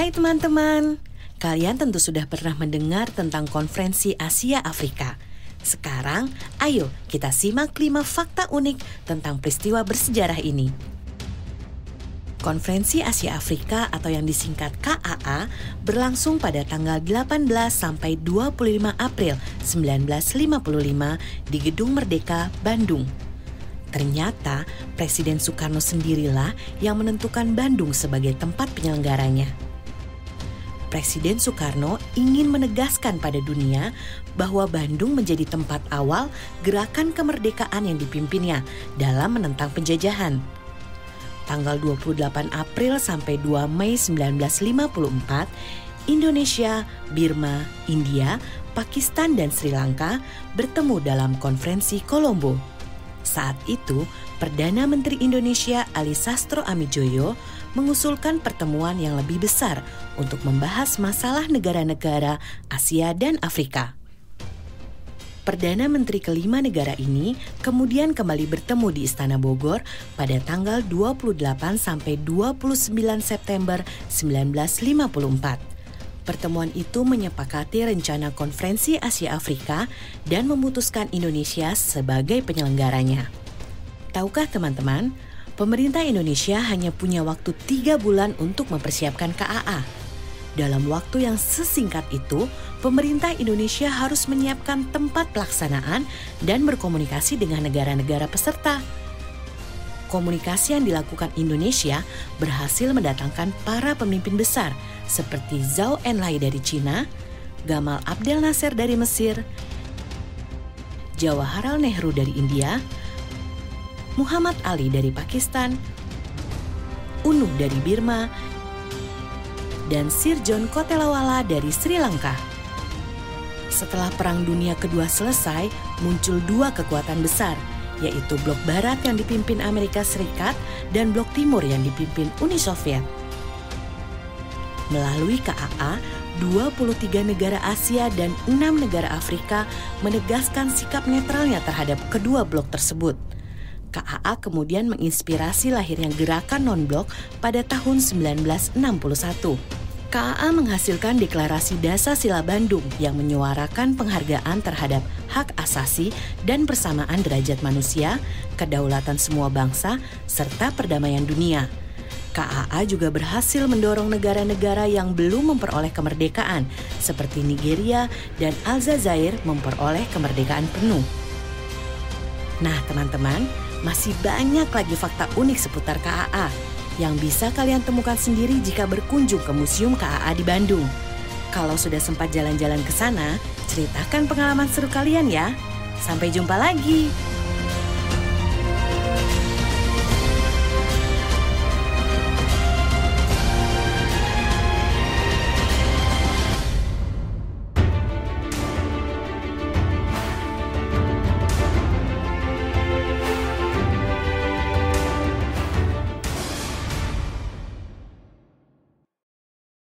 Hai teman-teman, kalian tentu sudah pernah mendengar tentang konferensi Asia Afrika. Sekarang, ayo kita simak lima fakta unik tentang peristiwa bersejarah ini. Konferensi Asia Afrika atau yang disingkat KAA berlangsung pada tanggal 18 sampai 25 April 1955 di Gedung Merdeka, Bandung. Ternyata Presiden Soekarno sendirilah yang menentukan Bandung sebagai tempat penyelenggaranya. Presiden Soekarno ingin menegaskan pada dunia bahwa Bandung menjadi tempat awal gerakan kemerdekaan yang dipimpinnya dalam menentang penjajahan. Tanggal 28 April sampai 2 Mei 1954, Indonesia, Birma, India, Pakistan dan Sri Lanka bertemu dalam konferensi Kolombo. Saat itu, Perdana Menteri Indonesia Ali Sastro Amijoyo mengusulkan pertemuan yang lebih besar untuk membahas masalah negara-negara Asia dan Afrika. Perdana Menteri kelima negara ini kemudian kembali bertemu di Istana Bogor pada tanggal 28 sampai 29 September 1954. Pertemuan itu menyepakati rencana konferensi Asia Afrika dan memutuskan Indonesia sebagai penyelenggaranya. Tahukah teman-teman, pemerintah Indonesia hanya punya waktu tiga bulan untuk mempersiapkan KAA. Dalam waktu yang sesingkat itu, pemerintah Indonesia harus menyiapkan tempat pelaksanaan dan berkomunikasi dengan negara-negara peserta. Komunikasi yang dilakukan Indonesia berhasil mendatangkan para pemimpin besar seperti Zhou Enlai dari Cina, Gamal Abdel Nasser dari Mesir, Jawaharlal Nehru dari India, Muhammad Ali dari Pakistan, Unu dari Birma, dan Sir John Kotelawala dari Sri Lanka. Setelah Perang Dunia Kedua selesai, muncul dua kekuatan besar, yaitu Blok Barat yang dipimpin Amerika Serikat dan Blok Timur yang dipimpin Uni Soviet. Melalui KAA, 23 negara Asia dan 6 negara Afrika menegaskan sikap netralnya terhadap kedua blok tersebut – KAA kemudian menginspirasi lahirnya gerakan non-blok pada tahun 1961. KAA menghasilkan deklarasi Dasa Sila Bandung yang menyuarakan penghargaan terhadap hak asasi dan persamaan derajat manusia, kedaulatan semua bangsa, serta perdamaian dunia. KAA juga berhasil mendorong negara-negara yang belum memperoleh kemerdekaan, seperti Nigeria dan Aljazair memperoleh kemerdekaan penuh. Nah, teman-teman, masih banyak lagi fakta unik seputar KAA yang bisa kalian temukan sendiri jika berkunjung ke Museum KAA di Bandung. Kalau sudah sempat jalan-jalan ke sana, ceritakan pengalaman seru kalian ya. Sampai jumpa lagi.